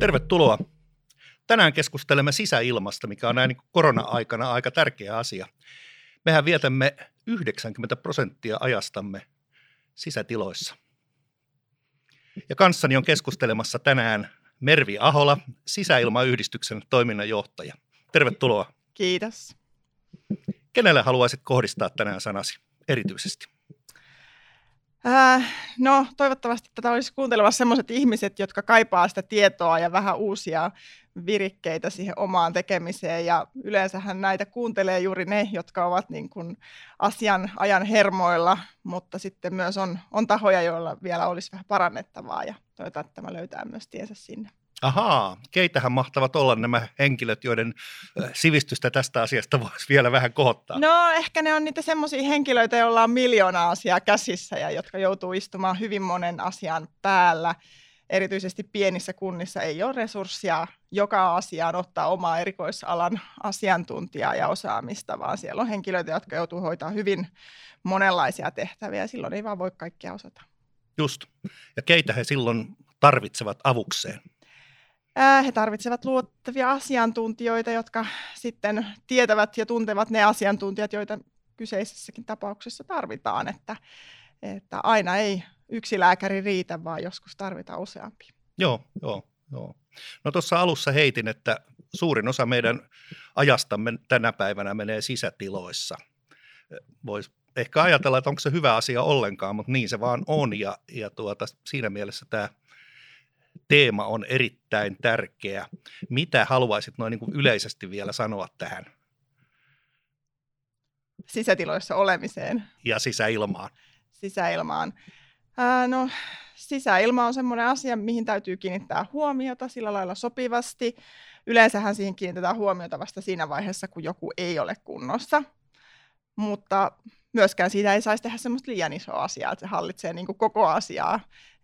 Tervetuloa. Tänään keskustelemme sisäilmasta, mikä on näin niin korona-aikana aika tärkeä asia. Mehän vietämme 90 prosenttia ajastamme sisätiloissa. Ja kanssani on keskustelemassa tänään Mervi Ahola, sisäilmayhdistyksen toiminnanjohtaja. Tervetuloa. Kiitos. Kenelle haluaisit kohdistaa tänään sanasi erityisesti? Äh, no toivottavasti tätä olisi kuuntelemassa sellaiset ihmiset, jotka kaipaa sitä tietoa ja vähän uusia virikkeitä siihen omaan tekemiseen. Ja yleensähän näitä kuuntelee juuri ne, jotka ovat niin kuin asian ajan hermoilla, mutta sitten myös on, on tahoja, joilla vielä olisi vähän parannettavaa ja toivotaan, että tämä löytää myös tiensä sinne. Ahaa, keitähän mahtavat olla nämä henkilöt, joiden sivistystä tästä asiasta voisi vielä vähän kohottaa? No ehkä ne on niitä semmoisia henkilöitä, joilla on miljoona asiaa käsissä ja jotka joutuu istumaan hyvin monen asian päällä. Erityisesti pienissä kunnissa ei ole resursseja joka asiaan ottaa omaa erikoisalan asiantuntijaa ja osaamista, vaan siellä on henkilöitä, jotka joutuu hoitaa hyvin monenlaisia tehtäviä ja silloin ei vaan voi kaikkia osata. Just. Ja keitä he silloin tarvitsevat avukseen? He tarvitsevat luottavia asiantuntijoita, jotka sitten tietävät ja tuntevat ne asiantuntijat, joita kyseisessäkin tapauksessa tarvitaan. Että, että aina ei yksi lääkäri riitä, vaan joskus tarvitaan useampi. Joo, joo, joo. No tuossa alussa heitin, että suurin osa meidän ajastamme tänä päivänä menee sisätiloissa. Voisi ehkä ajatella, että onko se hyvä asia ollenkaan, mutta niin se vaan on. Ja, ja tuota, siinä mielessä tämä teema on erittäin tärkeä. Mitä haluaisit noin niin yleisesti vielä sanoa tähän? Sisätiloissa olemiseen. Ja sisäilmaan. Sisäilmaan. Ää, no, sisäilma on semmoinen asia, mihin täytyy kiinnittää huomiota sillä lailla sopivasti. Yleensähän siihen kiinnitetään huomiota vasta siinä vaiheessa, kun joku ei ole kunnossa. Mutta myöskään siitä ei saisi tehdä semmoista liian isoa asiaa, että se hallitsee niin koko asiaa.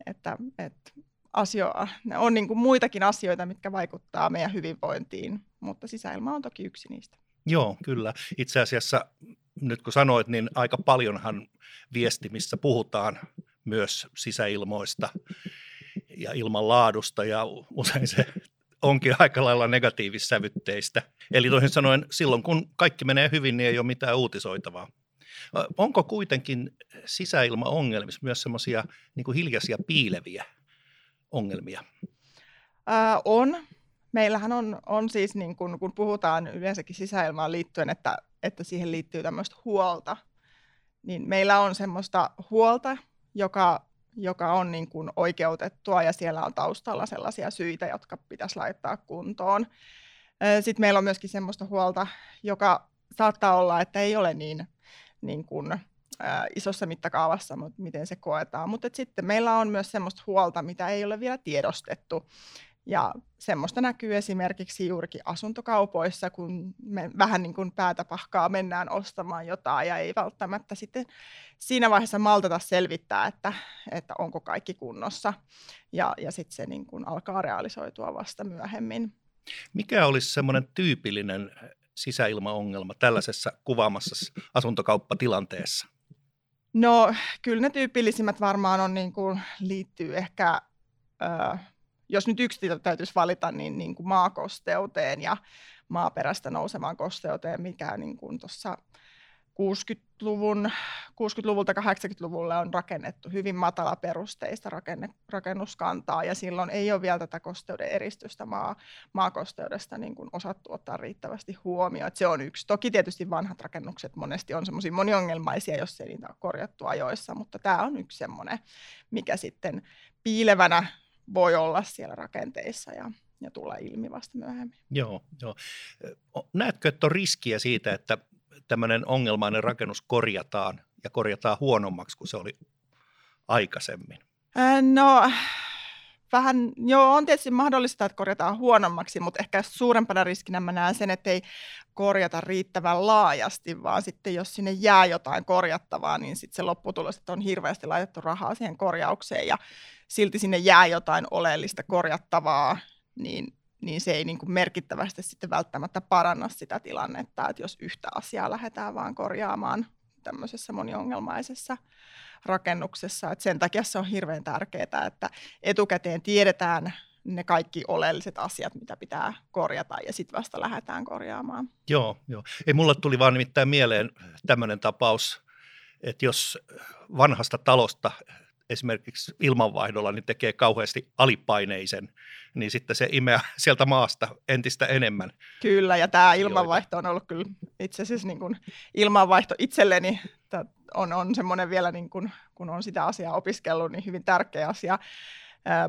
Että, että asioita. On niin kuin muitakin asioita, mitkä vaikuttaa meidän hyvinvointiin, mutta sisäilma on toki yksi niistä. Joo, kyllä. Itse asiassa nyt kun sanoit, niin aika paljonhan viestimissä puhutaan myös sisäilmoista ja ilmanlaadusta ja usein se onkin aika lailla negatiivissävytteistä. Eli toisin sanoen, silloin kun kaikki menee hyvin, niin ei ole mitään uutisoitavaa. Onko kuitenkin sisäilmaongelmissa myös semmoisia niin hiljaisia piileviä ongelmia? Ää, on. Meillähän on, on siis, niin kun, kun puhutaan yleensäkin sisäilmaan liittyen, että, että siihen liittyy tämmöistä huolta, niin meillä on semmoista huolta, joka, joka on niin kuin oikeutettua ja siellä on taustalla sellaisia syitä, jotka pitäisi laittaa kuntoon. Sitten meillä on myöskin semmoista huolta, joka saattaa olla, että ei ole niin, niin kuin, isossa mittakaavassa, mutta miten se koetaan. Mutta sitten meillä on myös semmoista huolta, mitä ei ole vielä tiedostettu. Ja semmoista näkyy esimerkiksi juurikin asuntokaupoissa, kun me vähän niin kuin päätä pahkaa mennään ostamaan jotain ja ei välttämättä sitten siinä vaiheessa maltata selvittää, että, että onko kaikki kunnossa. Ja, ja sitten se niin kuin alkaa realisoitua vasta myöhemmin. Mikä olisi semmoinen tyypillinen sisäilmaongelma tällaisessa kuvaamassa asuntokauppatilanteessa? No kyllä ne tyypillisimmät varmaan on, niin kuin, liittyy ehkä, ö, jos nyt yksi täytyisi valita, niin, niin kuin maakosteuteen ja maaperästä nousevaan kosteuteen, mikä niin kuin tuossa 60-luvun, 60-luvulta 80-luvulle on rakennettu hyvin matala perusteista rakenne, rakennuskantaa ja silloin ei ole vielä tätä kosteuden eristystä maa, maakosteudesta niin kuin osattu ottaa riittävästi huomioon. Että se on yksi. Toki tietysti vanhat rakennukset monesti on semmoisia moniongelmaisia, jos ei niitä ole korjattu ajoissa, mutta tämä on yksi semmoinen, mikä sitten piilevänä voi olla siellä rakenteissa ja, ja tulla ilmi vasta myöhemmin. Joo, joo. Näetkö, että on riskiä siitä, että tämmöinen ongelmainen rakennus korjataan ja korjataan huonommaksi kuin se oli aikaisemmin? No vähän, joo, on tietysti mahdollista, että korjataan huonommaksi, mutta ehkä suurempana riskinä mä näen sen, että ei korjata riittävän laajasti, vaan sitten jos sinne jää jotain korjattavaa, niin sitten se lopputulos, että on hirveästi laitettu rahaa siihen korjaukseen ja silti sinne jää jotain oleellista korjattavaa, niin niin se ei niin kuin merkittävästi sitten välttämättä paranna sitä tilannetta, että jos yhtä asiaa lähdetään vaan korjaamaan tämmöisessä moniongelmaisessa rakennuksessa. Et sen takia se on hirveän tärkeää, että etukäteen tiedetään ne kaikki oleelliset asiat, mitä pitää korjata ja sitten vasta lähdetään korjaamaan. Joo, joo. Ei mulle tuli vaan nimittäin mieleen tämmöinen tapaus, että jos vanhasta talosta esimerkiksi ilmanvaihdolla niin tekee kauheasti alipaineisen, niin sitten se imeää sieltä maasta entistä enemmän. Kyllä, ja tämä ilmanvaihto on ollut kyllä itse asiassa niin kuin ilmanvaihto itselleni on, on semmoinen vielä, niin kuin, kun on sitä asiaa opiskellut, niin hyvin tärkeä asia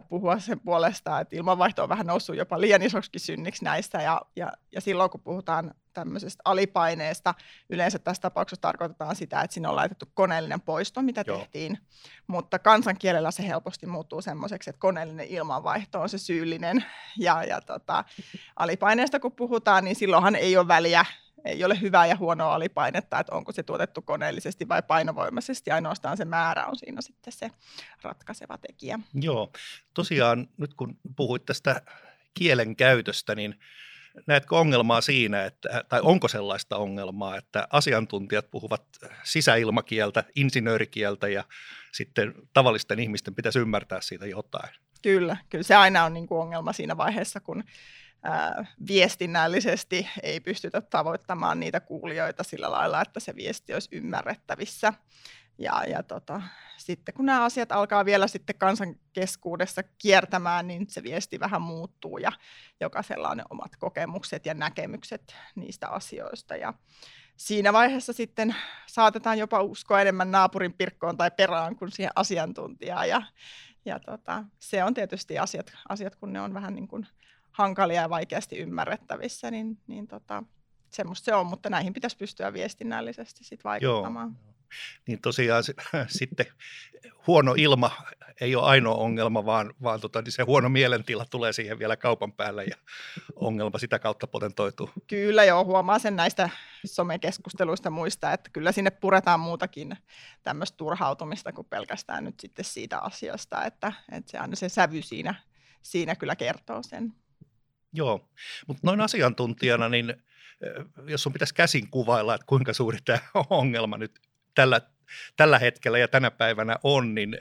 puhua sen puolesta, että ilmanvaihto on vähän noussut jopa liian isoksi synniksi näistä, ja, ja, ja silloin kun puhutaan tämmöisestä alipaineesta, yleensä tässä tapauksessa tarkoitetaan sitä, että sinne on laitettu koneellinen poisto, mitä Joo. tehtiin, mutta kansankielellä se helposti muuttuu semmoiseksi, että koneellinen ilmanvaihto on se syyllinen, ja, ja tota, alipaineesta kun puhutaan, niin silloinhan ei ole väliä, ei ole hyvää ja huonoa alipainetta, että onko se tuotettu koneellisesti vai painovoimaisesti, ainoastaan se määrä on siinä sitten se ratkaiseva tekijä. Joo, tosiaan nyt kun puhuit tästä kielen käytöstä, niin näetkö ongelmaa siinä, että, tai onko sellaista ongelmaa, että asiantuntijat puhuvat sisäilmakieltä, insinöörikieltä ja sitten tavallisten ihmisten pitäisi ymmärtää siitä jotain? Kyllä, kyllä se aina on niin kuin ongelma siinä vaiheessa, kun viestinnällisesti ei pystytä tavoittamaan niitä kuulijoita sillä lailla, että se viesti olisi ymmärrettävissä. Ja, ja tota, sitten kun nämä asiat alkaa vielä sitten kansan keskuudessa kiertämään, niin se viesti vähän muuttuu ja jokaisella on ne omat kokemukset ja näkemykset niistä asioista. Ja siinä vaiheessa sitten saatetaan jopa uskoa enemmän naapurin pirkkoon tai perään kuin siihen asiantuntijaan. Ja, ja tota, se on tietysti asiat, asiat, kun ne on vähän niin kuin hankalia ja vaikeasti ymmärrettävissä, niin, niin tota, semmoista se on, mutta näihin pitäisi pystyä viestinnällisesti sit vaikuttamaan. Joo. Niin tosiaan sitten huono ilma ei ole ainoa ongelma, vaan, vaan tota, niin se huono mielentila tulee siihen vielä kaupan päälle ja ongelma sitä kautta potentoituu. Kyllä joo, huomaa sen näistä somekeskusteluista muista, että kyllä sinne puretaan muutakin tämmöistä turhautumista kuin pelkästään nyt sitten siitä asiasta, että, että se aina se sävy siinä, siinä kyllä kertoo sen. Joo, mutta noin asiantuntijana, niin jos sun pitäisi käsin kuvailla, että kuinka suuri tämä ongelma nyt tällä, tällä hetkellä ja tänä päivänä on, niin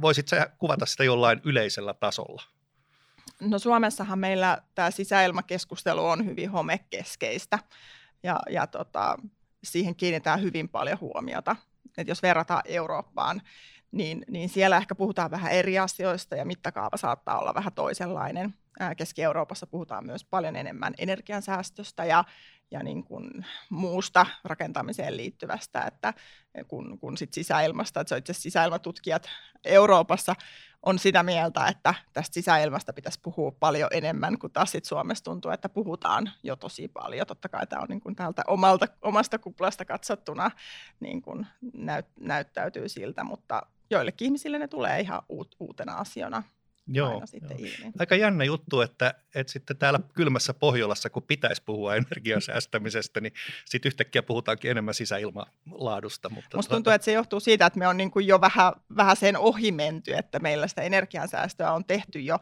voisit sä kuvata sitä jollain yleisellä tasolla? No Suomessahan meillä tämä sisäilmakeskustelu on hyvin homekeskeistä ja, ja tota, siihen kiinnitetään hyvin paljon huomiota. Et jos verrataan Eurooppaan, niin, niin siellä ehkä puhutaan vähän eri asioista ja mittakaava saattaa olla vähän toisenlainen. Keski-Euroopassa puhutaan myös paljon enemmän energiansäästöstä ja, ja niin kuin muusta rakentamiseen liittyvästä, että kun, kun sit sisäilmasta, että se itse sisäilmatutkijat Euroopassa on sitä mieltä, että tästä sisäilmasta pitäisi puhua paljon enemmän, kuin taas sit Suomessa tuntuu, että puhutaan jo tosi paljon. Totta kai tämä on niin kuin täältä omalta, omasta kuplasta katsottuna niin kuin näyt, näyttäytyy siltä, mutta joillekin ihmisille ne tulee ihan uut, uutena asiana Joo, aina sitten joo. ilmi. Aika jännä juttu, että, että sitten täällä kylmässä Pohjolassa, kun pitäisi puhua energiansäästämisestä, niin sitten yhtäkkiä puhutaankin enemmän sisäilmalaadusta. Mutta Musta tuntuu, tuota... että se johtuu siitä, että me on niin kuin jo vähän, vähän sen ohi menty, että meillä sitä energiansäästöä on tehty jo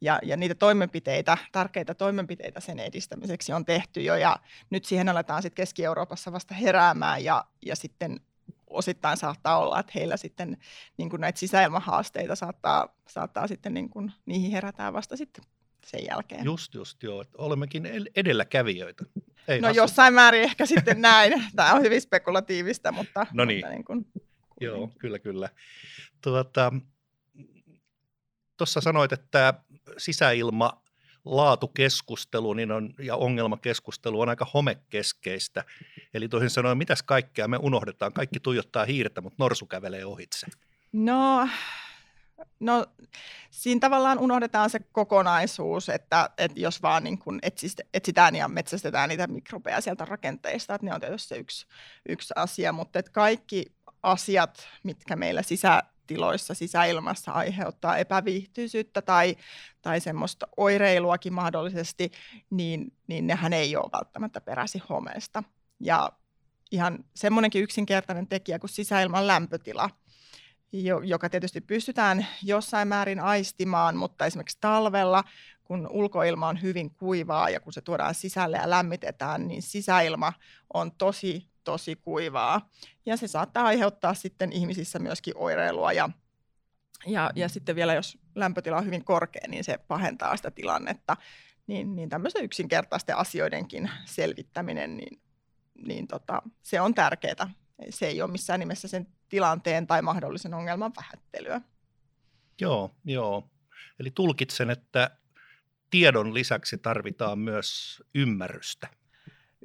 ja, ja niitä toimenpiteitä, tärkeitä toimenpiteitä sen edistämiseksi on tehty jo ja nyt siihen aletaan sitten Keski-Euroopassa vasta heräämään ja, ja sitten osittain saattaa olla, että heillä sitten niin kuin näitä sisäilmahaasteita saattaa, saattaa sitten niin kuin, niihin herätään vasta sitten sen jälkeen. Just, just, joo. Että olemmekin edelläkävijöitä. Ei no hassuta. jossain määrin ehkä sitten näin. Tämä on hyvin spekulatiivista, mutta... No niin. Mutta niin kuin, joo, kyllä, kyllä. Tuota, tuossa sanoit, että sisäilma laatukeskustelu niin on, ja ongelmakeskustelu on aika homekeskeistä. Eli toisin sanoen, mitäs kaikkea me unohdetaan? Kaikki tuijottaa hiirtä, mutta norsu kävelee ohitse. No, no siinä tavallaan unohdetaan se kokonaisuus, että, että jos vaan niin kun etsitään ja metsästetään niitä mikrobeja sieltä rakenteista, että ne on tietysti se yksi, yksi asia, mutta että kaikki asiat, mitkä meillä sisä, tiloissa sisäilmassa aiheuttaa epäviihtyisyyttä tai, tai semmoista oireiluakin mahdollisesti, niin, niin nehän ei ole välttämättä peräsi homeesta. Ja ihan semmoinenkin yksinkertainen tekijä kuin sisäilman lämpötila, joka tietysti pystytään jossain määrin aistimaan, mutta esimerkiksi talvella, kun ulkoilma on hyvin kuivaa ja kun se tuodaan sisälle ja lämmitetään, niin sisäilma on tosi tosi kuivaa. Ja se saattaa aiheuttaa sitten ihmisissä myöskin oireilua ja, ja, ja sitten vielä jos lämpötila on hyvin korkea, niin se pahentaa sitä tilannetta. Niin, niin tämmöisten yksinkertaisten asioidenkin selvittäminen, niin, niin tota, se on tärkeää. Se ei ole missään nimessä sen tilanteen tai mahdollisen ongelman vähättelyä. Joo, joo. Eli tulkitsen, että tiedon lisäksi tarvitaan myös ymmärrystä.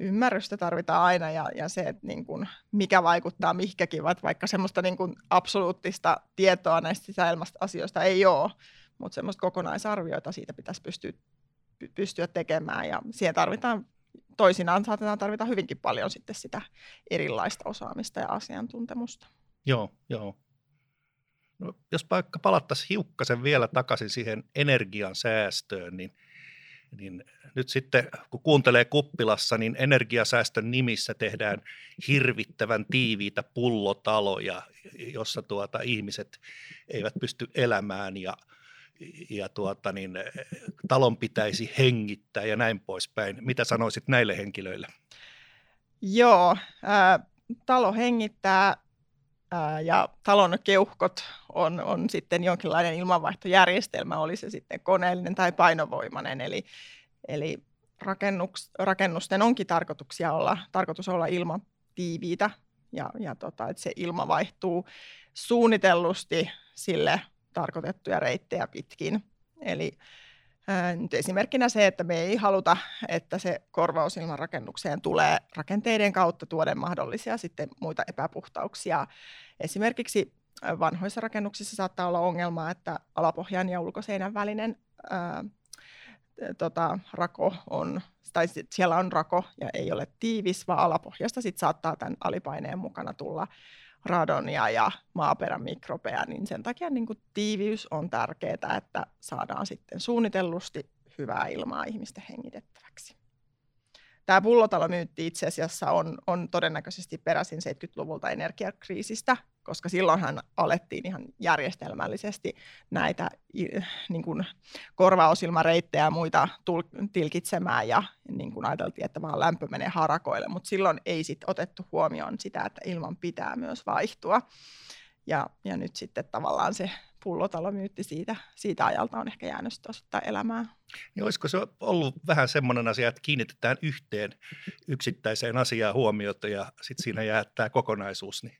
Ymmärrystä tarvitaan aina ja, ja se, että niin kuin, mikä vaikuttaa mihinkäkin, vaikka semmoista niin kuin absoluuttista tietoa näistä sisäilmasta asioista ei ole, mutta semmoista kokonaisarvioita siitä pitäisi pystyä, pystyä tekemään ja siihen tarvitaan toisinaan saatetaan tarvita hyvinkin paljon sitten sitä erilaista osaamista ja asiantuntemusta. Joo, joo. No, jos vaikka palattaisiin hiukkasen vielä takaisin siihen energian säästöön, niin, niin nyt sitten kun kuuntelee kuppilassa, niin energiasäästön nimissä tehdään hirvittävän tiiviitä pullotaloja, jossa tuota, ihmiset eivät pysty elämään ja, ja tuota, niin, talon pitäisi hengittää ja näin poispäin. Mitä sanoisit näille henkilöille? Joo, äh, talo hengittää ja talon keuhkot on, on sitten jonkinlainen ilmanvaihtojärjestelmä, oli se sitten koneellinen tai painovoimainen. Eli, eli rakennuks, rakennusten onkin tarkoituksia olla, tarkoitus olla ilmatiiviitä ja, ja tota, että se ilma vaihtuu suunnitellusti sille tarkoitettuja reittejä pitkin. Eli nyt esimerkkinä se, että me ei haluta, että se korvaus rakennukseen tulee rakenteiden kautta tuoden mahdollisia sitten muita epäpuhtauksia. Esimerkiksi vanhoissa rakennuksissa saattaa olla ongelma, että alapohjan ja ulkoseinän välinen ää, tota, rako on, tai siellä on rako ja ei ole tiivis, vaan alapohjasta sit saattaa tämän alipaineen mukana tulla radonia ja maaperän mikrobeja, niin sen takia niin kuin tiiviys on tärkeää, että saadaan sitten suunnitellusti hyvää ilmaa ihmisten hengitettäväksi. Tämä pullotalomyytti itse asiassa on, on todennäköisesti peräisin 70-luvulta energiakriisistä, koska silloinhan alettiin ihan järjestelmällisesti näitä niin kuin korvausilmareittejä ja muita tul- tilkitsemään ja niin kuin ajateltiin, että vaan lämpö menee harakoille, mutta silloin ei sit otettu huomioon sitä, että ilman pitää myös vaihtua. Ja, ja nyt sitten tavallaan se pullotalomyytti siitä, siitä ajalta on ehkä jäänyt osittain elämään. Niin olisiko se ollut vähän semmoinen asia, että kiinnitetään yhteen yksittäiseen asiaan huomiota ja sitten siinä jää tämä kokonaisuus, niin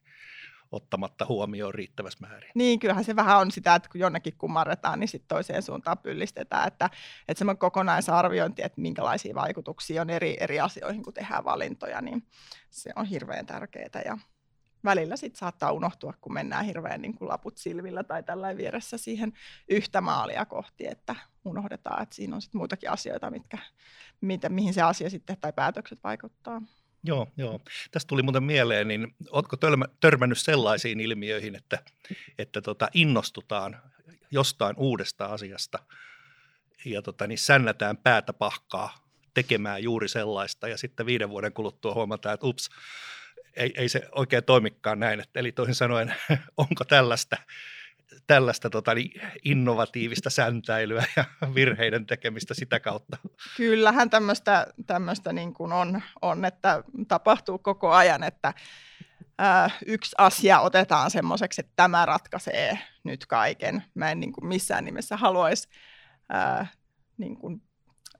ottamatta huomioon riittävässä määrin. Niin, kyllähän se vähän on sitä, että kun jonnekin kumarretaan, niin sitten toiseen suuntaan pyllistetään, että, että semmoinen kokonaisarviointi, että minkälaisia vaikutuksia on eri, eri asioihin, kun tehdään valintoja, niin se on hirveän tärkeää ja välillä sitten saattaa unohtua, kun mennään hirveän niin kuin laput silvillä tai tällainen vieressä siihen yhtä maalia kohti, että unohdetaan, että siinä on sitten muitakin asioita, mitkä, mitä, mihin se asia sitten tai päätökset vaikuttaa. Joo, joo. Tästä tuli muuten mieleen, niin oletko törmännyt sellaisiin ilmiöihin, että, että tota, innostutaan jostain uudesta asiasta ja tota, niin sännätään päätä pahkaa tekemään juuri sellaista ja sitten viiden vuoden kuluttua huomataan, että ups, ei, ei se oikein toimikaan näin. Että, eli toisin sanoen, onko tällaista, tällaista tota, niin innovatiivista säntäilyä ja virheiden tekemistä sitä kautta? Kyllähän tämmöistä, tämmöistä niin kuin on, on, että tapahtuu koko ajan, että ää, yksi asia otetaan semmoiseksi, että tämä ratkaisee nyt kaiken. Mä en niin kuin missään nimessä haluaisi ää, niin kuin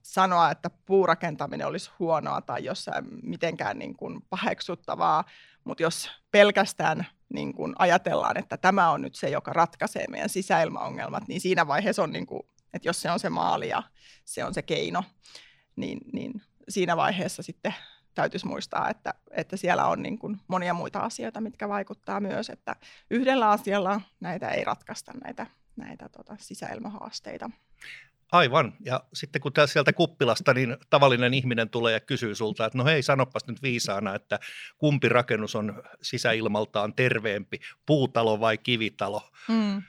sanoa, että puurakentaminen olisi huonoa tai jossain mitenkään niin kuin paheksuttavaa, mutta jos pelkästään niin kuin ajatellaan, että tämä on nyt se, joka ratkaisee meidän sisäilmaongelmat, niin siinä vaiheessa on, niin kuin, että jos se on se maali ja se on se keino, niin, niin siinä vaiheessa sitten täytyisi muistaa, että, että siellä on niin kuin monia muita asioita, mitkä vaikuttaa myös, että yhdellä asialla näitä ei ratkaista näitä, näitä tota, sisäilmahaasteita. Aivan. Ja sitten kun sieltä kuppilasta, niin tavallinen ihminen tulee ja kysyy sulta, että no hei, sanopas nyt viisaana, että kumpi rakennus on sisäilmaltaan terveempi, puutalo vai kivitalo? Mm.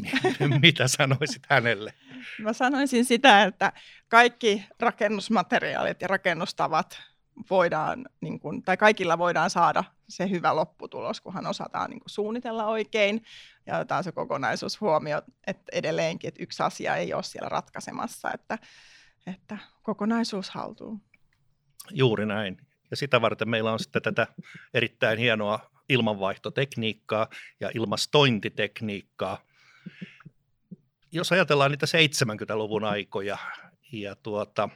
Mitä sanoisit hänelle? Mä sanoisin sitä, että kaikki rakennusmateriaalit ja rakennustavat voidaan, niin kuin, tai kaikilla voidaan saada se hyvä lopputulos, kunhan osataan niin kuin suunnitella oikein ja otetaan se kokonaisuus huomioon, että edelleenkin, että yksi asia ei ole siellä ratkaisemassa, että, että kokonaisuus haltuu. Juuri näin. Ja sitä varten meillä on sitten tätä erittäin hienoa ilmanvaihtotekniikkaa ja ilmastointitekniikkaa. jos ajatellaan niitä 70-luvun aikoja, ja tuota,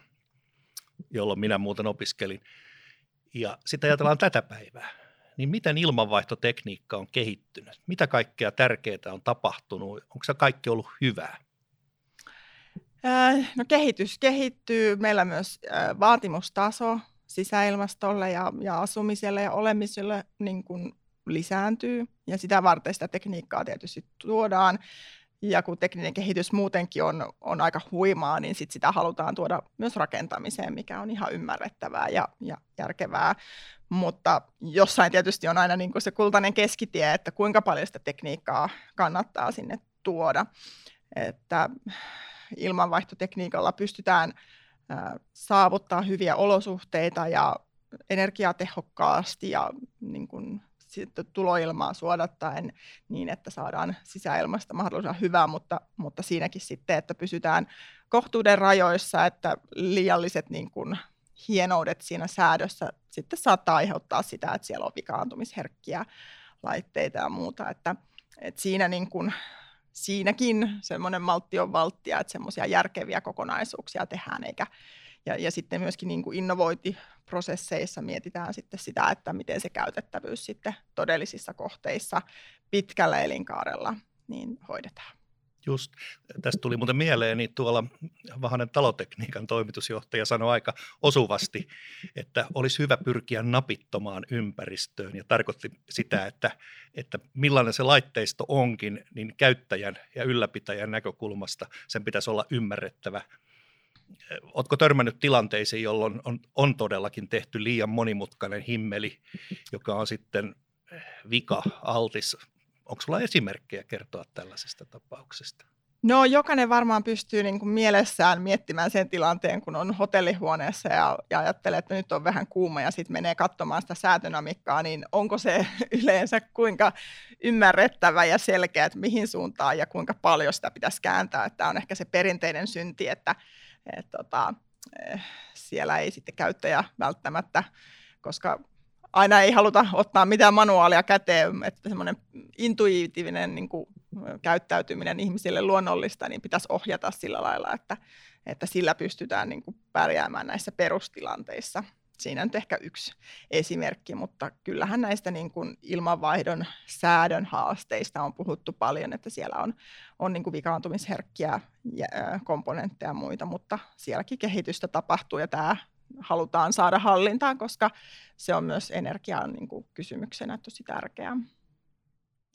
jolloin minä muuten opiskelin, ja sitten ajatellaan tätä päivää, niin miten ilmanvaihtotekniikka on kehittynyt? Mitä kaikkea tärkeää on tapahtunut? Onko se kaikki ollut hyvää? No kehitys kehittyy. Meillä myös vaatimustaso sisäilmastolle ja, ja asumiselle ja olemiselle niin kuin lisääntyy. Ja sitä varten sitä tekniikkaa tietysti tuodaan. Ja kun tekninen kehitys muutenkin on, on aika huimaa, niin sit sitä halutaan tuoda myös rakentamiseen, mikä on ihan ymmärrettävää ja, ja järkevää. Mutta jossain tietysti on aina niin kuin se kultainen keskitie, että kuinka paljon sitä tekniikkaa kannattaa sinne tuoda. Että ilmanvaihtotekniikalla pystytään saavuttaa hyviä olosuhteita ja energiatehokkaasti ja niin kuin tuloilmaa suodattaen niin, että saadaan sisäilmasta mahdollisimman hyvää, mutta, mutta siinäkin sitten, että pysytään kohtuuden rajoissa, että liialliset niin kuin hienoudet siinä säädössä sitten saattaa aiheuttaa sitä, että siellä on vikaantumisherkkiä laitteita ja muuta, että, että siinä niin kuin, siinäkin semmoinen maltti on valttia, että semmoisia järkeviä kokonaisuuksia tehdään, eikä, ja, ja sitten myöskin niin kuin innovointiprosesseissa mietitään sitten sitä, että miten se käytettävyys sitten todellisissa kohteissa pitkällä elinkaarella niin hoidetaan. Just, tästä tuli muuten mieleen, niin tuolla Vahanen talotekniikan toimitusjohtaja sanoi aika osuvasti, että olisi hyvä pyrkiä napittomaan ympäristöön ja tarkoitti sitä, että, että millainen se laitteisto onkin, niin käyttäjän ja ylläpitäjän näkökulmasta sen pitäisi olla ymmärrettävä Oletko törmännyt tilanteisiin, jolloin on, on todellakin tehty liian monimutkainen himmeli, joka on sitten vika altis? Onko sulla esimerkkejä kertoa tällaisesta tapauksesta? No jokainen varmaan pystyy niin kuin mielessään miettimään sen tilanteen, kun on hotellihuoneessa ja, ja ajattelee, että nyt on vähän kuuma ja sitten menee katsomaan sitä säätönamikkaa, niin onko se yleensä kuinka ymmärrettävä ja selkeä, että mihin suuntaan ja kuinka paljon sitä pitäisi kääntää. Tämä on ehkä se perinteinen synti, että et, tota, eh, siellä ei sitten käyttäjä välttämättä, koska aina ei haluta ottaa mitään manuaalia käteen, että semmoinen intuitiivinen niin kuin, käyttäytyminen ihmisille luonnollista, niin pitäisi ohjata sillä lailla, että, että sillä pystytään niin kuin, pärjäämään näissä perustilanteissa siinä nyt ehkä yksi esimerkki, mutta kyllähän näistä niin kuin ilmanvaihdon säädön haasteista on puhuttu paljon, että siellä on, on niin kuin vikaantumisherkkiä ja, komponentteja ja muita, mutta sielläkin kehitystä tapahtuu ja tämä halutaan saada hallintaan, koska se on myös energian niin kuin kysymyksenä tosi tärkeää.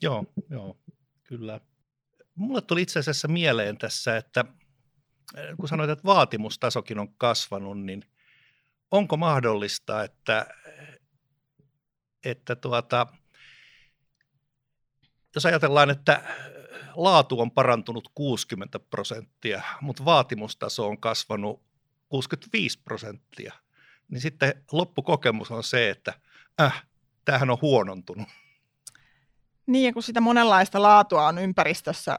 Joo, joo, kyllä. Mulle tuli itse asiassa mieleen tässä, että kun sanoit, että vaatimustasokin on kasvanut, niin – onko mahdollista, että, että tuota, jos ajatellaan, että laatu on parantunut 60 prosenttia, mutta vaatimustaso on kasvanut 65 prosenttia, niin sitten loppukokemus on se, että äh, tämähän on huonontunut. Niin, kun sitä monenlaista laatua on ympäristössä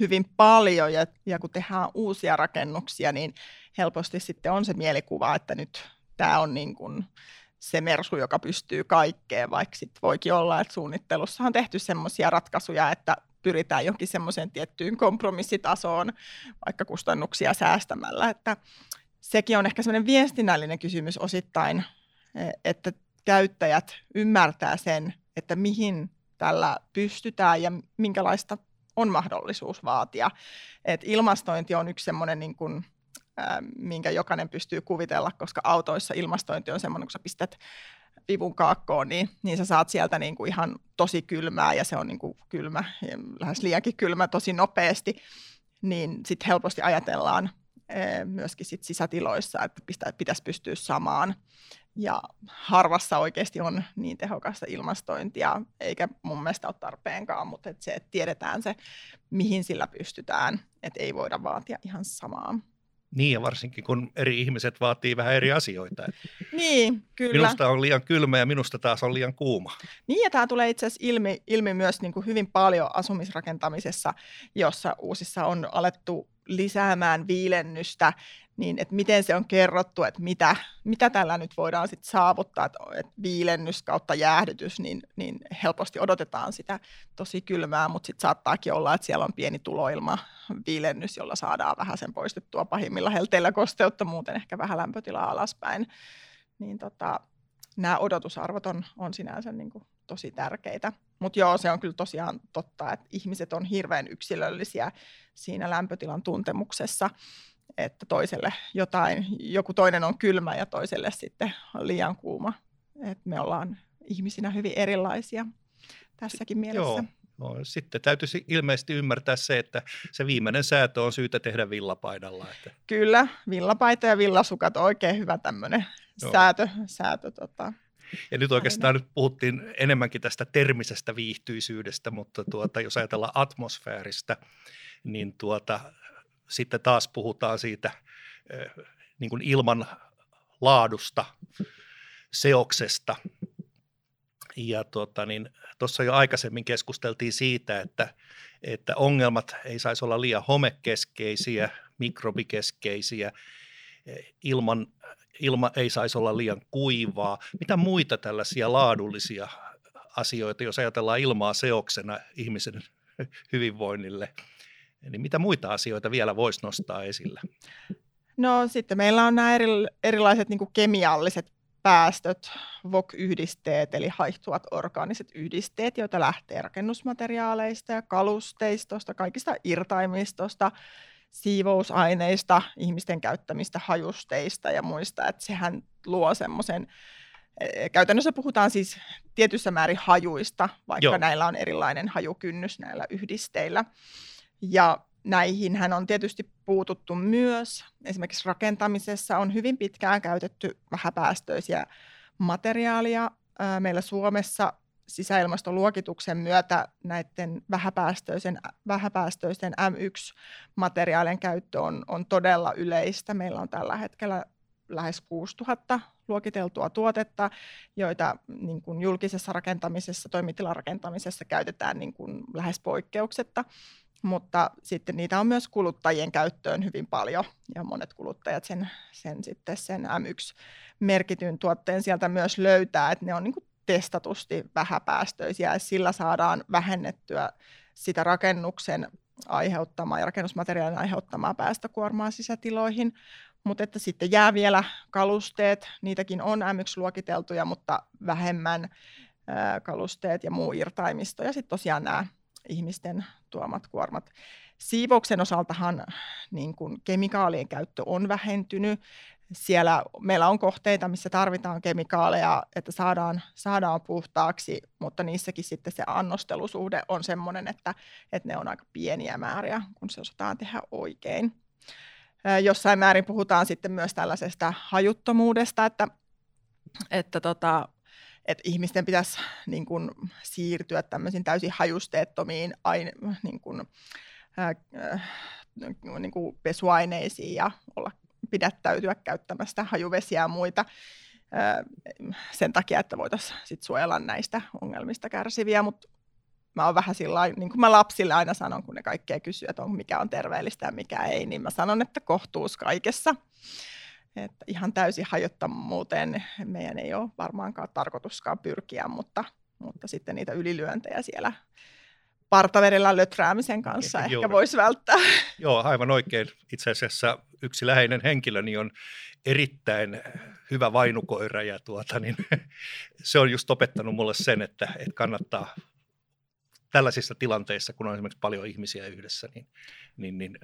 hyvin paljon, ja, ja kun tehdään uusia rakennuksia, niin helposti sitten on se mielikuva, että nyt tämä on niin kuin se mersu, joka pystyy kaikkeen, vaikka sitten voikin olla, että suunnittelussa on tehty semmoisia ratkaisuja, että pyritään johonkin semmoiseen tiettyyn kompromissitasoon, vaikka kustannuksia säästämällä, että sekin on ehkä semmoinen viestinnällinen kysymys osittain, e, että käyttäjät ymmärtää sen, että mihin tällä pystytään ja minkälaista on mahdollisuus vaatia. Et ilmastointi on yksi semmoinen niin kuin minkä jokainen pystyy kuvitella, koska autoissa ilmastointi on semmoinen, kun sä pistät vivun kaakkoon, niin, niin sä saat sieltä niin kuin ihan tosi kylmää ja se on niin kuin kylmä, lähes liiankin kylmä tosi nopeasti, niin sitten helposti ajatellaan myöskin sit sisätiloissa, että pitäisi pystyä samaan. Ja harvassa oikeasti on niin tehokasta ilmastointia, eikä mun mielestä ole tarpeenkaan, mutta et se, että tiedetään se, mihin sillä pystytään, että ei voida vaatia ihan samaa. Niin, ja varsinkin kun eri ihmiset vaatii vähän eri asioita. Niin, kyllä. Minusta on liian kylmä ja minusta taas on liian kuuma. Niin, ja tämä tulee itse asiassa ilmi, ilmi myös niin kuin hyvin paljon asumisrakentamisessa, jossa uusissa on alettu lisäämään viilennystä, niin että miten se on kerrottu, että mitä, mitä tällä nyt voidaan sitten saavuttaa, että, että viilennys kautta jäähdytys, niin, niin helposti odotetaan sitä tosi kylmää, mutta sitten saattaakin olla, että siellä on pieni tuloilma viilennys, jolla saadaan vähän sen poistettua pahimmilla helteillä kosteutta, muuten ehkä vähän lämpötilaa alaspäin. Niin tota, nämä odotusarvot on, on sinänsä niin kuin tosi tärkeitä. Mutta joo, se on kyllä tosiaan totta, että ihmiset on hirveän yksilöllisiä siinä lämpötilan tuntemuksessa, että toiselle jotain, joku toinen on kylmä ja toiselle sitten liian kuuma. Et me ollaan ihmisinä hyvin erilaisia tässäkin mielessä. Joo. No, sitten täytyisi ilmeisesti ymmärtää se, että se viimeinen säätö on syytä tehdä villapaidalla. Että... Kyllä, villapaita ja villasukat on oikein hyvä tämmöinen säätö. säätö tota, ja nyt oikeastaan nyt puhuttiin enemmänkin tästä termisestä viihtyisyydestä, mutta tuota, jos ajatellaan atmosfääristä, niin tuota, sitten taas puhutaan siitä niin kuin ilman laadusta, seoksesta. Ja tuota, niin, tuossa jo aikaisemmin keskusteltiin siitä, että, että ongelmat ei saisi olla liian homekeskeisiä, mikrobikeskeisiä, ilman ilma ei saisi olla liian kuivaa. Mitä muita tällaisia laadullisia asioita, jos ajatellaan ilmaa seoksena ihmisen hyvinvoinnille, niin mitä muita asioita vielä voisi nostaa esille? No sitten meillä on nämä eri, erilaiset niin kemialliset päästöt, VOC-yhdisteet, eli haihtuvat orgaaniset yhdisteet, joita lähtee rakennusmateriaaleista ja kalusteistosta, kaikista irtaimistosta, siivousaineista, ihmisten käyttämistä hajusteista ja muista, että sehän luo semmoisen, e, käytännössä puhutaan siis tietyssä määrin hajuista, vaikka Joo. näillä on erilainen hajukynnys näillä yhdisteillä. Ja näihin hän on tietysti puututtu myös. Esimerkiksi rakentamisessa on hyvin pitkään käytetty vähäpäästöisiä materiaalia. Meillä Suomessa sisäilmastoluokituksen myötä näiden vähäpäästöisen, vähäpäästöisten M1-materiaalien käyttö on, on todella yleistä. Meillä on tällä hetkellä lähes 6000 luokiteltua tuotetta, joita niin kuin julkisessa rakentamisessa, toimitilarakentamisessa käytetään niin kuin lähes poikkeuksetta, mutta sitten niitä on myös kuluttajien käyttöön hyvin paljon, ja monet kuluttajat sen, sen, sitten sen M1-merkityn tuotteen sieltä myös löytää, että ne on niin testatusti vähäpäästöisiä ja sillä saadaan vähennettyä sitä rakennuksen aiheuttamaa ja rakennusmateriaalin aiheuttamaa päästökuormaa sisätiloihin. Mutta että sitten jää vielä kalusteet, niitäkin on M1-luokiteltuja, mutta vähemmän kalusteet ja muu irtaimisto. Ja sitten tosiaan nämä ihmisten tuomat kuormat. Siivouksen osaltahan niin kun kemikaalien käyttö on vähentynyt siellä meillä on kohteita, missä tarvitaan kemikaaleja, että saadaan, saadaan puhtaaksi, mutta niissäkin sitten se annostelusuhde on sellainen, että, että ne on aika pieniä määriä, kun se osataan tehdä oikein. Jossain määrin puhutaan sitten myös tällaisesta hajuttomuudesta, että, että tota, että ihmisten pitäisi niin kuin, siirtyä tämmöisiin täysin hajusteettomiin aine, niin kuin, ää, niin kuin pesuaineisiin ja olla pidättäytyä käyttämästä hajuvesiä ja muita sen takia, että voitaisiin sit suojella näistä ongelmista kärsiviä, mutta mä oon vähän sillä niin kuin mä lapsille aina sanon, kun ne kaikkea kysyy, että on, mikä on terveellistä ja mikä ei, niin mä sanon, että kohtuus kaikessa. Että ihan täysin hajottamuuteen meidän ei ole varmaankaan tarkoituskaan pyrkiä, mutta, mutta sitten niitä ylilyöntejä siellä partaverillä löträämisen kanssa ehkä Joo. voisi välttää. Joo, aivan oikein. Itse asiassa yksi läheinen henkilöni on erittäin hyvä vainukoira ja tuota, niin, se on just opettanut mulle sen, että, että kannattaa tällaisissa tilanteissa, kun on esimerkiksi paljon ihmisiä yhdessä, niin, niin, niin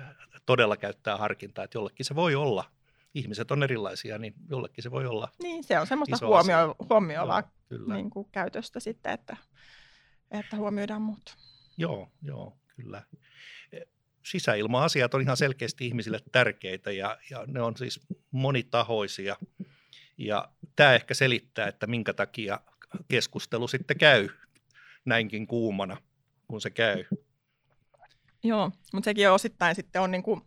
todella käyttää harkintaa, että jollekin se voi olla ihmiset on erilaisia, niin jollekin se voi olla Niin, se on semmoista huomio, huomioivaa niin kuin käytöstä sitten, että, että huomioidaan muut. Joo, joo, kyllä. E, sisäilma-asiat on ihan selkeästi ihmisille tärkeitä ja, ja ne on siis monitahoisia. Ja tämä ehkä selittää, että minkä takia keskustelu sitten käy näinkin kuumana, kun se käy. Joo, mutta sekin on osittain sitten on niin kuin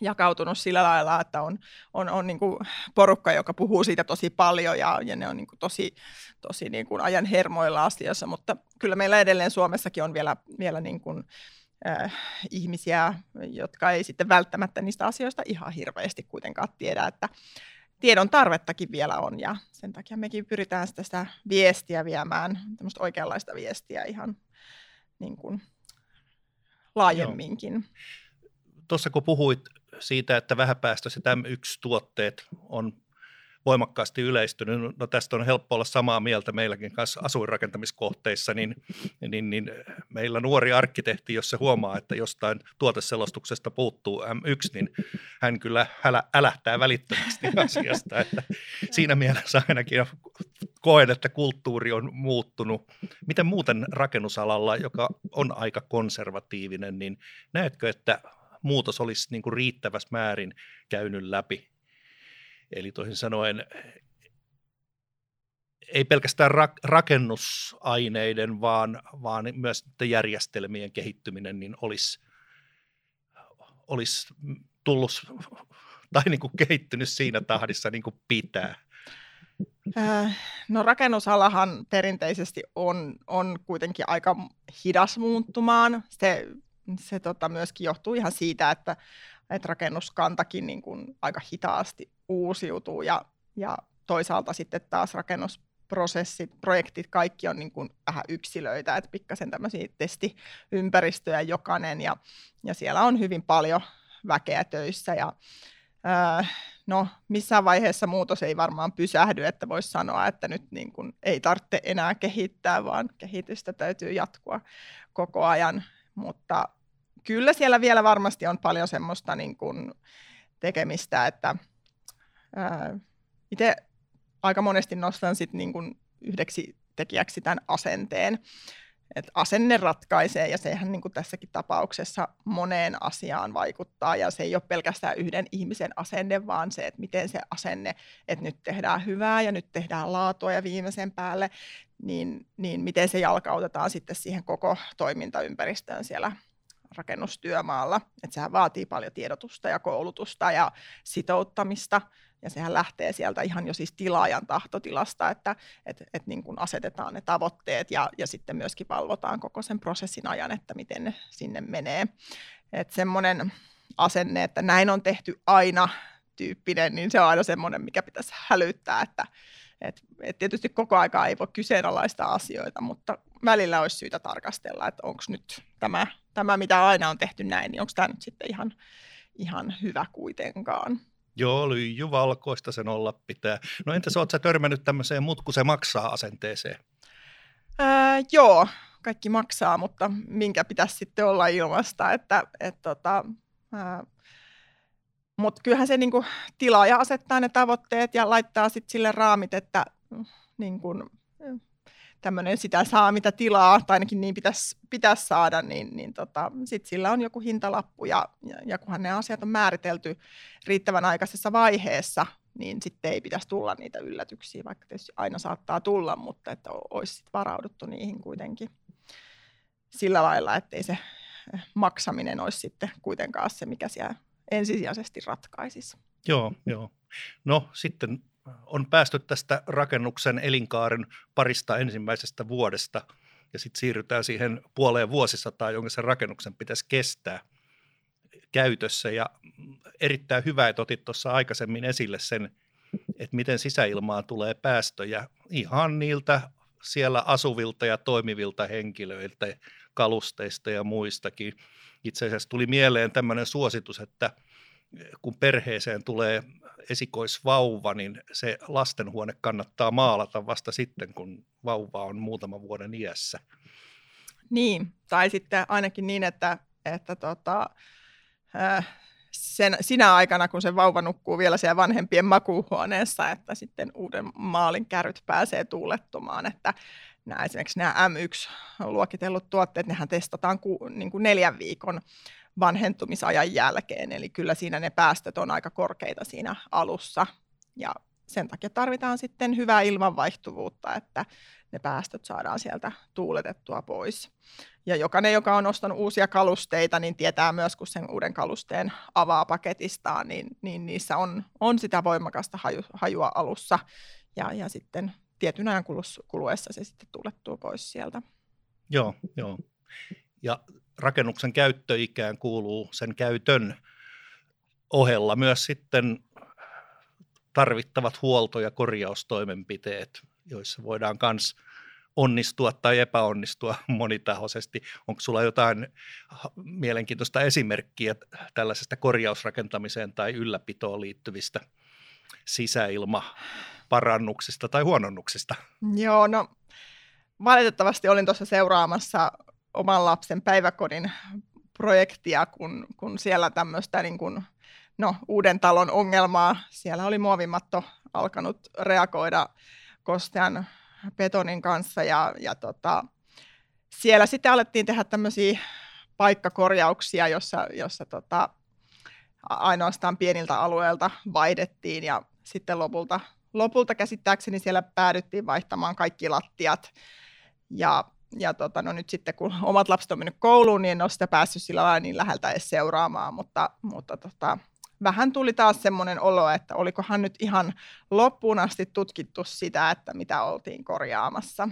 jakautunut sillä lailla, että on, on, on niin kuin porukka, joka puhuu siitä tosi paljon ja, ja ne on niin kuin tosi, tosi niin kuin ajan hermoilla asiassa, mutta kyllä meillä edelleen Suomessakin on vielä, vielä niin kuin, äh, ihmisiä, jotka ei sitten välttämättä niistä asioista ihan hirveästi kuitenkaan tiedä, että tiedon tarvettakin vielä on. Ja sen takia mekin pyritään sitä, sitä viestiä viemään, tämmöistä oikeanlaista viestiä ihan niin kuin laajemminkin. Tuossa kun puhuit siitä, että vähäpäästöiset M1-tuotteet on voimakkaasti yleistynyt. No tästä on helppo olla samaa mieltä meilläkin kanssa asuinrakentamiskohteissa, niin, niin, niin meillä nuori arkkitehti, jos se huomaa, että jostain tuoteselostuksesta puuttuu M1, niin hän kyllä älä, älähtää välittömästi asiasta. Että siinä mielessä ainakin koen, että kulttuuri on muuttunut. Miten muuten rakennusalalla, joka on aika konservatiivinen, niin näetkö, että muutos olisi niin kuin riittävässä määrin käynyt läpi Eli toisin sanoen ei pelkästään rakennusaineiden, vaan, vaan myös järjestelmien kehittyminen niin olisi, olisi tullut tai niin kuin kehittynyt siinä tahdissa niin kuin pitää. Äh, no rakennusalahan perinteisesti on, on kuitenkin aika hidas muuttumaan. Se, se tota myöskin johtuu ihan siitä, että että rakennuskantakin niin kuin aika hitaasti uusiutuu ja, ja toisaalta sitten taas rakennusprosessit, projektit, kaikki on niin kuin vähän yksilöitä, että pikkasen tämmöisiä testiympäristöjä jokainen ja, ja siellä on hyvin paljon väkeä töissä ja ää, no missään vaiheessa muutos ei varmaan pysähdy, että voisi sanoa, että nyt niin kuin ei tarvitse enää kehittää, vaan kehitystä täytyy jatkua koko ajan, mutta kyllä siellä vielä varmasti on paljon semmoista niin kuin tekemistä, että itse aika monesti nostan sit niin kuin yhdeksi tekijäksi tämän asenteen. Et asenne ratkaisee ja sehän niin kuin tässäkin tapauksessa moneen asiaan vaikuttaa ja se ei ole pelkästään yhden ihmisen asenne, vaan se, että miten se asenne, että nyt tehdään hyvää ja nyt tehdään laatua ja viimeisen päälle, niin, niin miten se jalkautetaan sitten siihen koko toimintaympäristöön siellä rakennustyömaalla. Että sehän vaatii paljon tiedotusta ja koulutusta ja sitouttamista. Ja sehän lähtee sieltä ihan jo siis tilaajan tahtotilasta, että et, et niin kuin asetetaan ne tavoitteet ja, ja sitten myöskin valvotaan koko sen prosessin ajan, että miten ne sinne menee. Että semmoinen asenne, että näin on tehty aina tyyppinen, niin se on aina semmoinen, mikä pitäisi hälyttää, että et, et tietysti koko aikaa ei voi kyseenalaista asioita, mutta välillä olisi syytä tarkastella, että onko nyt tämä, tämä, mitä aina on tehty näin, niin onko tämä nyt sitten ihan, ihan hyvä kuitenkaan. Joo, lyijy valkoista sen olla pitää. No entäs oletko törmännyt tämmöiseen mutku se maksaa asenteeseen? Öö, joo, kaikki maksaa, mutta minkä pitäisi sitten olla ilmasta, että et, tota, öö, mutta kyllähän se niinku, tilaaja asettaa ne tavoitteet ja laittaa sitten sille raamit, että niin kun, tämmöinen sitä saa, mitä tilaa, tai ainakin niin pitäisi, pitäisi saada, niin, niin tota, sitten sillä on joku hintalappu, ja, ja, ja kunhan ne asiat on määritelty riittävän aikaisessa vaiheessa, niin sitten ei pitäisi tulla niitä yllätyksiä, vaikka tietysti aina saattaa tulla, mutta että olisi sit varauduttu niihin kuitenkin sillä lailla, ettei se maksaminen olisi sitten kuitenkaan se, mikä siellä ensisijaisesti ratkaisisi. Joo, joo. No sitten on päästy tästä rakennuksen elinkaaren parista ensimmäisestä vuodesta ja sitten siirrytään siihen puoleen vuosisataa, jonka sen rakennuksen pitäisi kestää käytössä. Ja erittäin hyvä, että otit tuossa aikaisemmin esille sen, että miten sisäilmaan tulee päästöjä ihan niiltä siellä asuvilta ja toimivilta henkilöiltä, kalusteista ja muistakin. Itse asiassa tuli mieleen tämmöinen suositus, että kun perheeseen tulee esikoisvauva, niin se lastenhuone kannattaa maalata vasta sitten, kun vauva on muutaman vuoden iässä. Niin, tai sitten ainakin niin, että, että tota, äh, sen, sinä aikana, kun se vauva nukkuu vielä siellä vanhempien makuuhuoneessa, että sitten uuden maalin kärryt pääsee tuulettumaan, että nämä, esimerkiksi nämä M1-luokitellut tuotteet, nehän testataan ku, niin kuin neljän viikon vanhentumisajan jälkeen, eli kyllä siinä ne päästöt on aika korkeita siinä alussa, ja sen takia tarvitaan sitten hyvää ilmanvaihtuvuutta, että ne päästöt saadaan sieltä tuuletettua pois. Ja jokainen, joka on ostanut uusia kalusteita, niin tietää myös, kun sen uuden kalusteen avaa paketistaan, niin, niin niissä on, on sitä voimakasta haju, hajua alussa, ja, ja sitten tietyn ajan kuluessa se sitten tuulettuu pois sieltä. Joo, joo. Ja rakennuksen käyttöikään kuuluu sen käytön ohella myös sitten tarvittavat huolto- ja korjaustoimenpiteet, joissa voidaan myös onnistua tai epäonnistua monitahoisesti. Onko sulla jotain mielenkiintoista esimerkkiä tällaisesta korjausrakentamiseen tai ylläpitoon liittyvistä sisäilmaparannuksista tai huononnuksista? Joo, no valitettavasti olin tuossa seuraamassa oman lapsen päiväkodin projektia, kun, kun siellä tämmöistä niin kuin, no, uuden talon ongelmaa, siellä oli muovimatto alkanut reagoida kostean betonin kanssa ja, ja tota, siellä sitten alettiin tehdä tämmöisiä paikkakorjauksia, jossa, jossa tota, ainoastaan pieniltä alueilta vaihdettiin ja sitten lopulta, lopulta käsittääkseni siellä päädyttiin vaihtamaan kaikki lattiat ja, ja tota, no nyt sitten kun omat lapset on mennyt kouluun, niin en ole sitä päässyt sillä lailla niin läheltä edes seuraamaan, mutta, mutta tota, vähän tuli taas semmoinen olo, että olikohan nyt ihan loppuun asti tutkittu sitä, että mitä oltiin korjaamassa.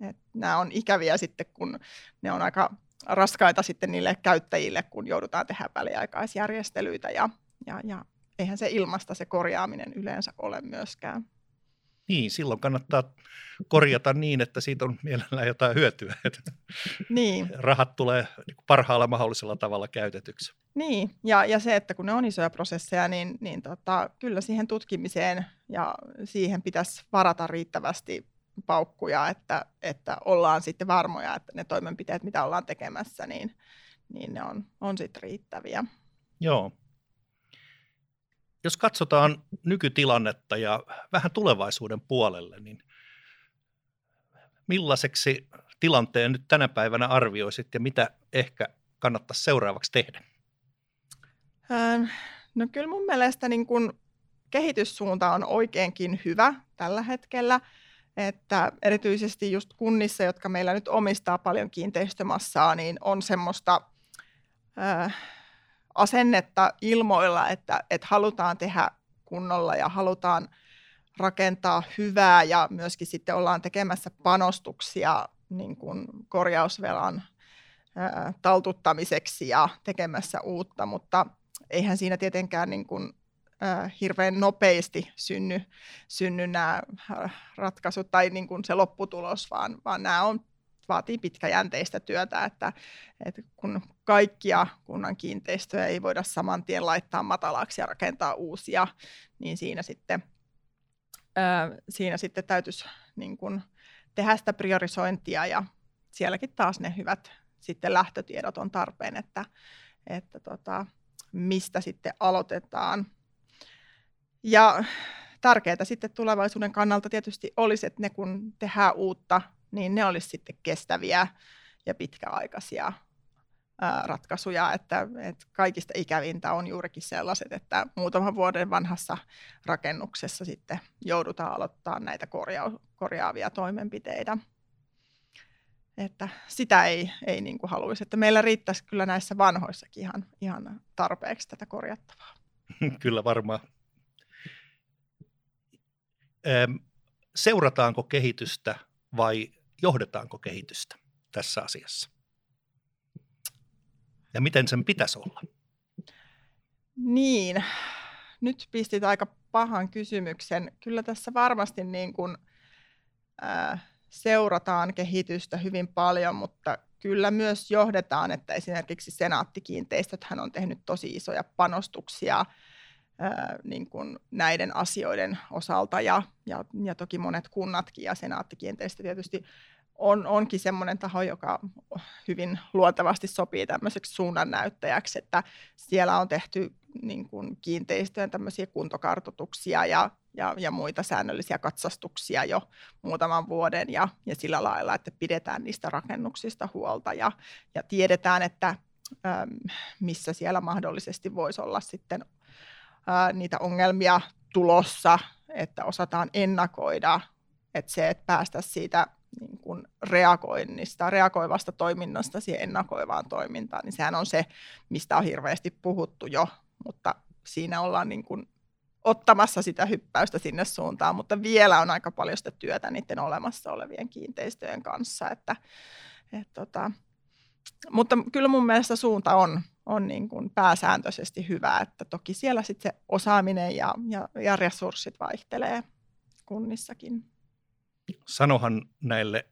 Et nämä on ikäviä sitten, kun ne on aika raskaita sitten niille käyttäjille, kun joudutaan tehdä väliaikaisjärjestelyitä ja, ja, ja eihän se ilmasta se korjaaminen yleensä ole myöskään. Niin, silloin kannattaa korjata niin, että siitä on mielellään jotain hyötyä. Että niin. Rahat tulee niin parhaalla mahdollisella tavalla käytetyksi. Niin, ja, ja se, että kun ne on isoja prosesseja, niin, niin tota, kyllä siihen tutkimiseen ja siihen pitäisi varata riittävästi paukkuja, että, että ollaan sitten varmoja, että ne toimenpiteet, mitä ollaan tekemässä, niin, niin ne on, on sitten riittäviä. Joo. Jos katsotaan nykytilannetta ja vähän tulevaisuuden puolelle, niin millaiseksi tilanteen nyt tänä päivänä arvioisit ja mitä ehkä kannattaisi seuraavaksi tehdä? Ähm, no kyllä mun mielestä niin kun kehityssuunta on oikeinkin hyvä tällä hetkellä, että erityisesti just kunnissa, jotka meillä nyt omistaa paljon kiinteistömassaa, niin on semmoista äh, asennetta ilmoilla, että, että halutaan tehdä kunnolla ja halutaan rakentaa hyvää ja myöskin sitten ollaan tekemässä panostuksia niin kuin korjausvelan ää, taltuttamiseksi ja tekemässä uutta, mutta eihän siinä tietenkään niin kuin, ää, hirveän nopeasti synny, synny nämä ratkaisut tai niin kuin se lopputulos, vaan, vaan nämä on vaatii pitkäjänteistä työtä, että, että kun kaikkia kunnan kiinteistöjä ei voida saman tien laittaa matalaksi ja rakentaa uusia, niin siinä sitten, ää, siinä sitten täytyisi niin kun, tehdä sitä priorisointia ja sielläkin taas ne hyvät sitten lähtötiedot on tarpeen, että, että tota, mistä sitten aloitetaan. Ja tärkeää sitten tulevaisuuden kannalta tietysti olisi, että ne kun tehdään uutta niin ne olisi sitten kestäviä ja pitkäaikaisia ratkaisuja, että, että kaikista ikävintä on juurikin sellaiset, että muutaman vuoden vanhassa rakennuksessa sitten joudutaan aloittaa näitä korjaa, korjaavia toimenpiteitä. Että sitä ei, ei niin kuin haluaisi, että meillä riittäisi kyllä näissä vanhoissakin ihan, ihan tarpeeksi tätä korjattavaa. Kyllä varmaan. Seurataanko kehitystä vai johdetaanko kehitystä tässä asiassa? Ja miten sen pitäisi olla? Niin, nyt pistit aika pahan kysymyksen. Kyllä tässä varmasti niin kuin, äh, seurataan kehitystä hyvin paljon, mutta kyllä myös johdetaan, että esimerkiksi senaattikiinteistöt on tehnyt tosi isoja panostuksia ää, niin kuin näiden asioiden osalta ja, ja, ja toki monet kunnatkin ja senaattikiinteistö tietysti on, onkin semmoinen taho, joka hyvin luontevasti sopii tämmöiseksi suunnannäyttäjäksi, että siellä on tehty niin kuin kiinteistöjen tämmöisiä kuntokartotuksia ja, ja, ja muita säännöllisiä katsastuksia jo muutaman vuoden ja, ja sillä lailla, että pidetään niistä rakennuksista huolta ja, ja tiedetään, että äm, missä siellä mahdollisesti voisi olla sitten ää, niitä ongelmia tulossa, että osataan ennakoida, että se, että päästä siitä niin kuin reagoinnista, reagoivasta toiminnasta siihen ennakoivaan toimintaan, niin sehän on se, mistä on hirveästi puhuttu jo, mutta siinä ollaan niin kuin ottamassa sitä hyppäystä sinne suuntaan, mutta vielä on aika paljon sitä työtä niiden olemassa olevien kiinteistöjen kanssa, että et tota, mutta kyllä mun mielestä suunta on, on niin kuin pääsääntöisesti hyvä, että toki siellä sitten se osaaminen ja, ja, ja resurssit vaihtelee kunnissakin. Sanohan näille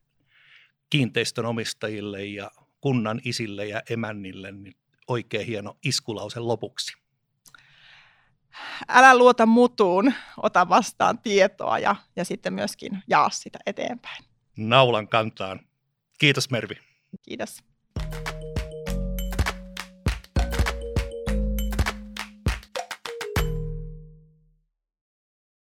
kiinteistönomistajille ja kunnan isille ja emännille niin oikein hieno iskulause lopuksi. Älä luota mutuun, ota vastaan tietoa ja, ja sitten myöskin jaa sitä eteenpäin. Naulan kantaan. Kiitos Mervi. Kiitos.